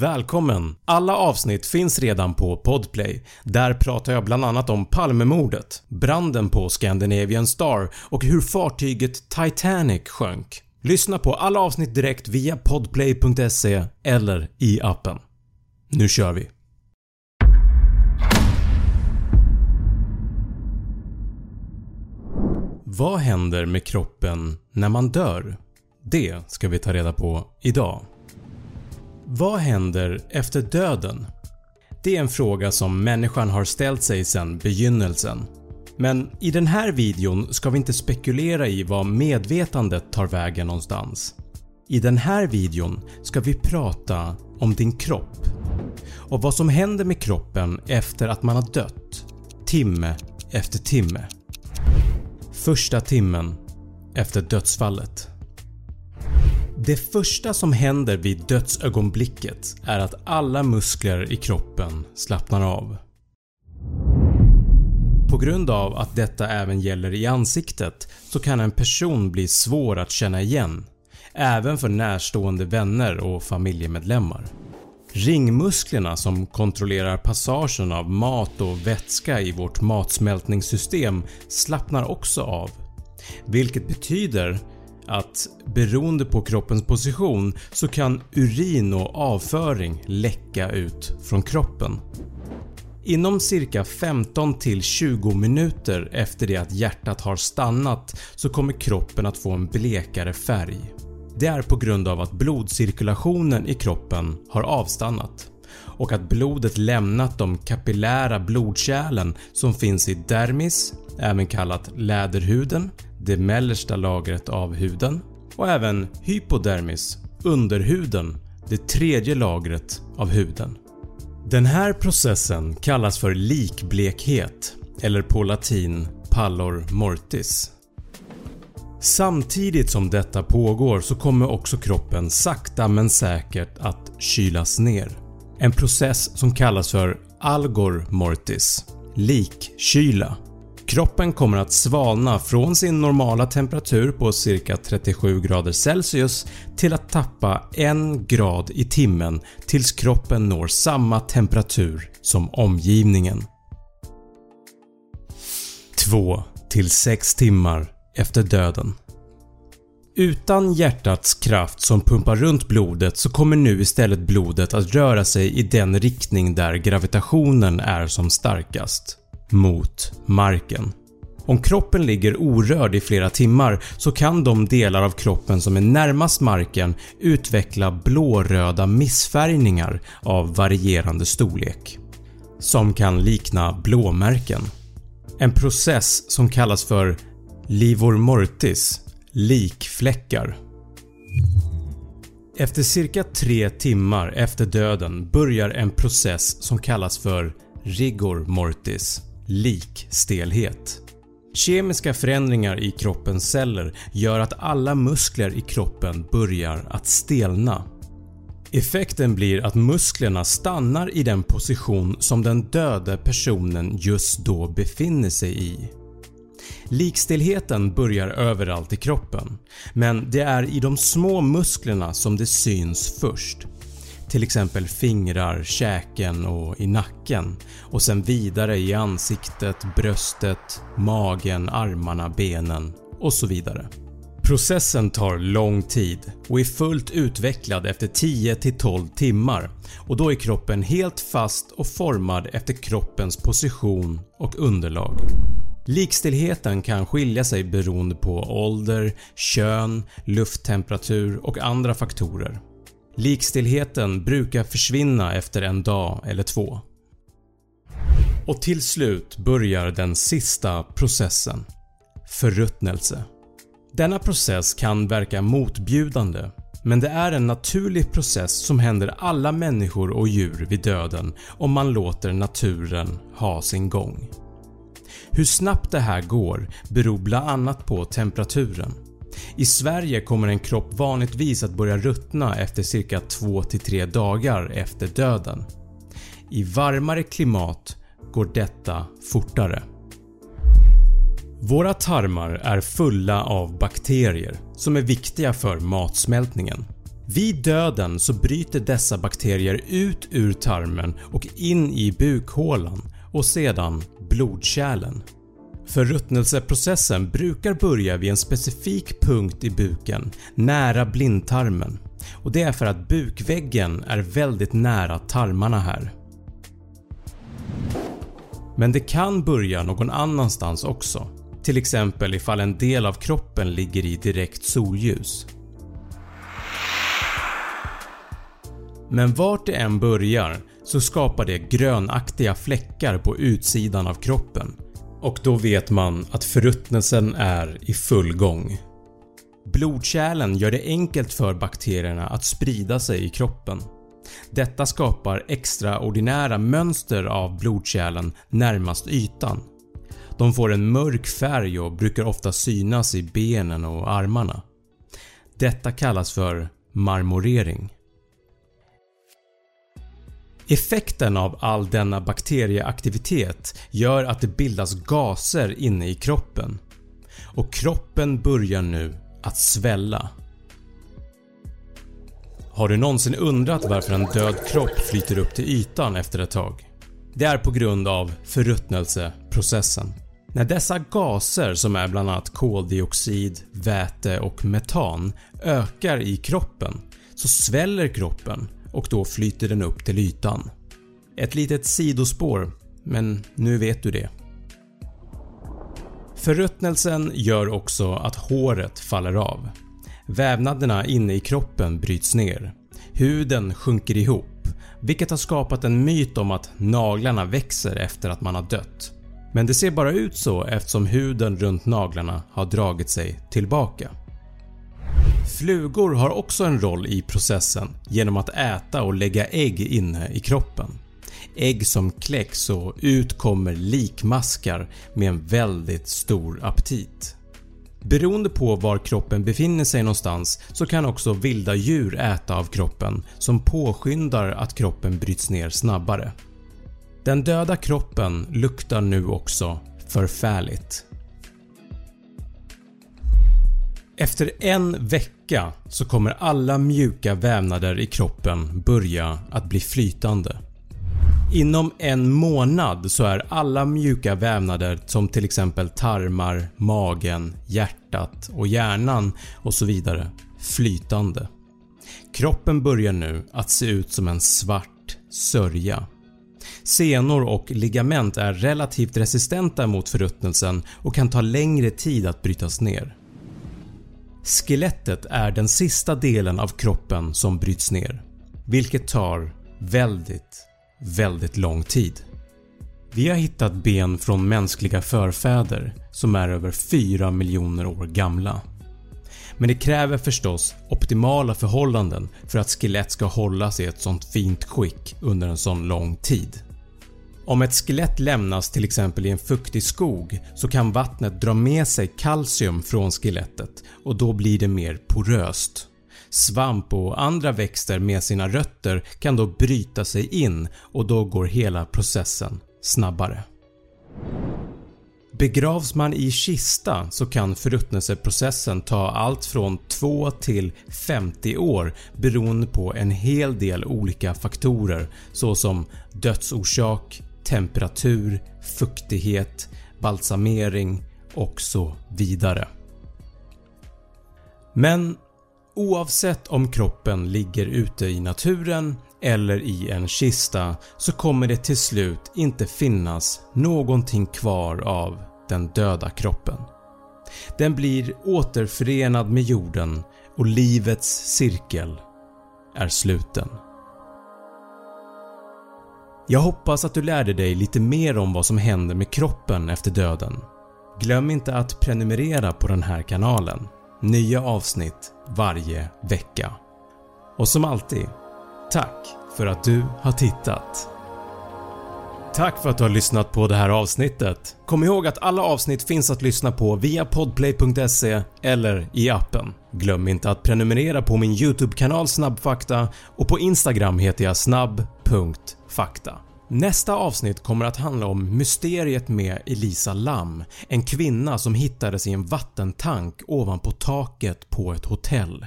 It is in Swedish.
Välkommen! Alla avsnitt finns redan på Podplay. Där pratar jag bland annat om Palmemordet, branden på Scandinavian Star och hur fartyget Titanic sjönk. Lyssna på alla avsnitt direkt via podplay.se eller i appen. Nu kör vi! Vad händer med kroppen när man dör? Det ska vi ta reda på idag. Vad händer efter döden? Det är en fråga som människan har ställt sig sedan begynnelsen. Men i den här videon ska vi inte spekulera i var medvetandet tar vägen någonstans. I den här videon ska vi prata om din kropp och vad som händer med kroppen efter att man har dött, timme efter timme. Första timmen efter dödsfallet. Det första som händer vid dödsögonblicket är att alla muskler i kroppen slappnar av. På grund av att detta även gäller i ansiktet så kan en person bli svår att känna igen, även för närstående vänner och familjemedlemmar. Ringmusklerna som kontrollerar passagen av mat och vätska i vårt matsmältningssystem slappnar också av, vilket betyder att beroende på kroppens position så kan urin och avföring läcka ut från kroppen. Inom cirka 15-20 minuter efter det att hjärtat har stannat så kommer kroppen att få en blekare färg. Det är på grund av att blodcirkulationen i kroppen har avstannat och att blodet lämnat de kapillära blodkärlen som finns i dermis, även kallat läderhuden, det mellersta lagret av huden och även hypodermis, underhuden, det tredje lagret av huden. Den här processen kallas för likblekhet eller på latin pallor mortis. Samtidigt som detta pågår så kommer också kroppen sakta men säkert att kylas ner. En process som kallas för algor mortis, likkyla. Kroppen kommer att svalna från sin normala temperatur på cirka 37 grader Celsius till att tappa 1 grad i timmen tills kroppen når samma temperatur som omgivningen. 2 till 6 timmar efter döden. Utan hjärtats kraft som pumpar runt blodet så kommer nu istället blodet att röra sig i den riktning där gravitationen är som starkast mot marken. Om kroppen ligger orörd i flera timmar så kan de delar av kroppen som är närmast marken utveckla blåröda missfärgningar av varierande storlek som kan likna blåmärken. En process som kallas för livor mortis, likfläckar. Efter cirka 3 timmar efter döden börjar en process som kallas för rigor mortis likstelhet. Kemiska förändringar i kroppens celler gör att alla muskler i kroppen börjar att stelna. Effekten blir att musklerna stannar i den position som den döde personen just då befinner sig i. Likstelheten börjar överallt i kroppen men det är i de små musklerna som det syns först till exempel fingrar, käken och i nacken och sen vidare i ansiktet, bröstet, magen, armarna, benen och så vidare. Processen tar lång tid och är fullt utvecklad efter 10-12 timmar och då är kroppen helt fast och formad efter kroppens position och underlag. Likstillheten kan skilja sig beroende på ålder, kön, lufttemperatur och andra faktorer. Likstillheten brukar försvinna efter en dag eller två. Och till slut börjar den sista processen – förruttnelse. Denna process kan verka motbjudande men det är en naturlig process som händer alla människor och djur vid döden om man låter naturen ha sin gång. Hur snabbt det här går beror bland annat på temperaturen. I Sverige kommer en kropp vanligtvis att börja ruttna efter cirka 2-3 dagar efter döden. I varmare klimat går detta fortare. Våra tarmar är fulla av bakterier som är viktiga för matsmältningen. Vid döden så bryter dessa bakterier ut ur tarmen och in i bukhålan och sedan blodkärlen. Förruttnelseprocessen brukar börja vid en specifik punkt i buken nära blindtarmen och det är för att bukväggen är väldigt nära tarmarna här. Men det kan börja någon annanstans också, till exempel ifall en del av kroppen ligger i direkt solljus. Men vart det än börjar så skapar det grönaktiga fläckar på utsidan av kroppen och då vet man att förruttnelsen är i full gång. Blodkärlen gör det enkelt för bakterierna att sprida sig i kroppen. Detta skapar extraordinära mönster av blodkärlen närmast ytan. De får en mörk färg och brukar ofta synas i benen och armarna. Detta kallas för marmorering. Effekten av all denna bakterieaktivitet gör att det bildas gaser inne i kroppen och kroppen börjar nu att svälla. Har du någonsin undrat varför en död kropp flyter upp till ytan efter ett tag? Det är på grund av förruttnelseprocessen. När dessa gaser som är bland annat koldioxid, väte och metan ökar i kroppen så sväller kroppen och då flyter den upp till ytan. Ett litet sidospår men nu vet du det. Förruttnelsen gör också att håret faller av. Vävnaderna inne i kroppen bryts ner. Huden sjunker ihop vilket har skapat en myt om att naglarna växer efter att man har dött. Men det ser bara ut så eftersom huden runt naglarna har dragit sig tillbaka. Flugor har också en roll i processen genom att äta och lägga ägg inne i kroppen. Ägg som kläcks och ut kommer likmaskar med en väldigt stor aptit. Beroende på var kroppen befinner sig någonstans så kan också vilda djur äta av kroppen som påskyndar att kroppen bryts ner snabbare. Den döda kroppen luktar nu också förfärligt. Efter en vecka så kommer alla mjuka vävnader i kroppen börja att bli flytande. Inom en månad så är alla mjuka vävnader som till exempel tarmar, magen, hjärtat och hjärnan och så vidare flytande. Kroppen börjar nu att se ut som en svart sörja. Senor och ligament är relativt resistenta mot förruttnelsen och kan ta längre tid att brytas ner. Skelettet är den sista delen av kroppen som bryts ner, vilket tar väldigt, väldigt lång tid. Vi har hittat ben från mänskliga förfäder som är över 4 miljoner år gamla. Men det kräver förstås optimala förhållanden för att skelett ska hållas i ett sånt fint skick under en sån lång tid. Om ett skelett lämnas till exempel i en fuktig skog så kan vattnet dra med sig kalcium från skelettet och då blir det mer poröst. Svamp och andra växter med sina rötter kan då bryta sig in och då går hela processen snabbare. Begravs man i kista så kan förruttnelseprocessen ta allt från 2 till 50 år beroende på en hel del olika faktorer såsom dödsorsak, temperatur, fuktighet, balsamering och så vidare. Men oavsett om kroppen ligger ute i naturen eller i en kista så kommer det till slut inte finnas någonting kvar av den döda kroppen. Den blir återförenad med jorden och livets cirkel är sluten. Jag hoppas att du lärde dig lite mer om vad som händer med kroppen efter döden. Glöm inte att prenumerera på den här kanalen. Nya avsnitt varje vecka. Och som alltid, tack för att du har tittat. Tack för att du har lyssnat på det här avsnittet. Kom ihåg att alla avsnitt finns att lyssna på via podplay.se eller i appen. Glöm inte att prenumerera på min YouTube-kanal Snabbfakta och på Instagram heter jag snabb.fakta. Nästa avsnitt kommer att handla om mysteriet med Elisa Lam, en kvinna som hittades i en vattentank ovanpå taket på ett hotell.